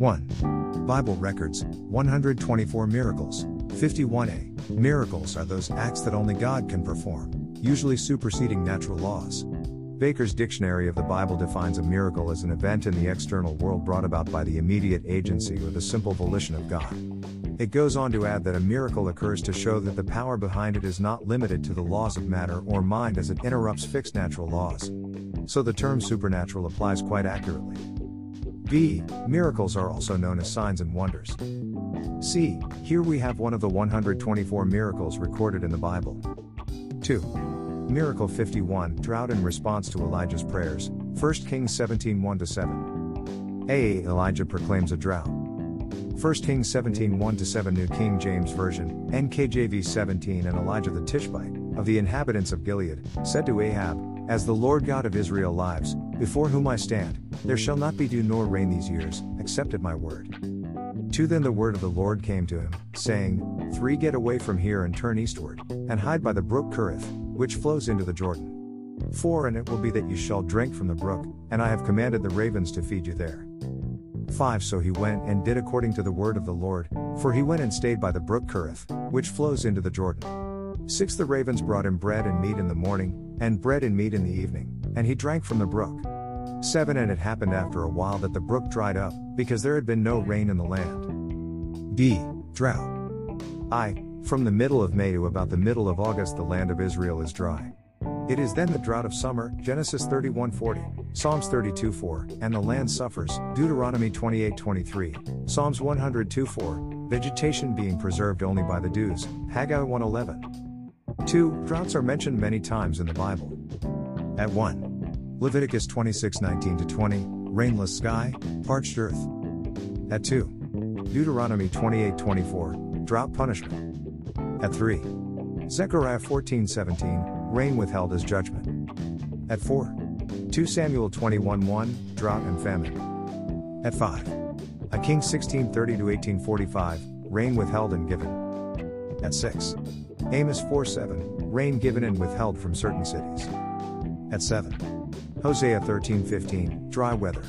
1. Bible records 124 miracles. 51a. Miracles are those acts that only God can perform, usually superseding natural laws. Baker's Dictionary of the Bible defines a miracle as an event in the external world brought about by the immediate agency or the simple volition of God. It goes on to add that a miracle occurs to show that the power behind it is not limited to the laws of matter or mind as it interrupts fixed natural laws. So the term supernatural applies quite accurately. B. Miracles are also known as signs and wonders. C. Here we have one of the 124 miracles recorded in the Bible. 2. Miracle 51 Drought in response to Elijah's prayers, 1 Kings 17 1 7. A. Elijah proclaims a drought. 1 Kings 17 1 7 New King James Version, NKJV 17 And Elijah the Tishbite, of the inhabitants of Gilead, said to Ahab, As the Lord God of Israel lives, before whom I stand, there shall not be dew nor rain these years, except at my word. 2 Then the word of the Lord came to him, saying, 3 Get away from here and turn eastward, and hide by the brook Cherith, which flows into the Jordan. 4 And it will be that you shall drink from the brook, and I have commanded the ravens to feed you there. 5 So he went and did according to the word of the Lord, for he went and stayed by the brook Cherith, which flows into the Jordan. 6 The ravens brought him bread and meat in the morning, and bread and meat in the evening, and he drank from the brook. 7 And it happened after a while that the brook dried up, because there had been no rain in the land. D. Drought. I. From the middle of May to about the middle of August, the land of Israel is dry. It is then the drought of summer, Genesis 31:40, Psalms 32:4, and the land suffers, Deuteronomy 28:23, Psalms 102:4, vegetation being preserved only by the dews, Haggai 1:11. 2. Droughts are mentioned many times in the Bible. At 1. Leviticus 26 19 20, rainless sky, parched earth. At 2. Deuteronomy 28 24, drought punishment. At 3. Zechariah 14 17, rain withheld as judgment. At 4. 2 Samuel 21 1, drought and famine. At 5. A King 1630 to 1845, rain withheld and given. At 6. Amos 4 7, rain given and withheld from certain cities. At 7. Hosea 13:15, dry weather.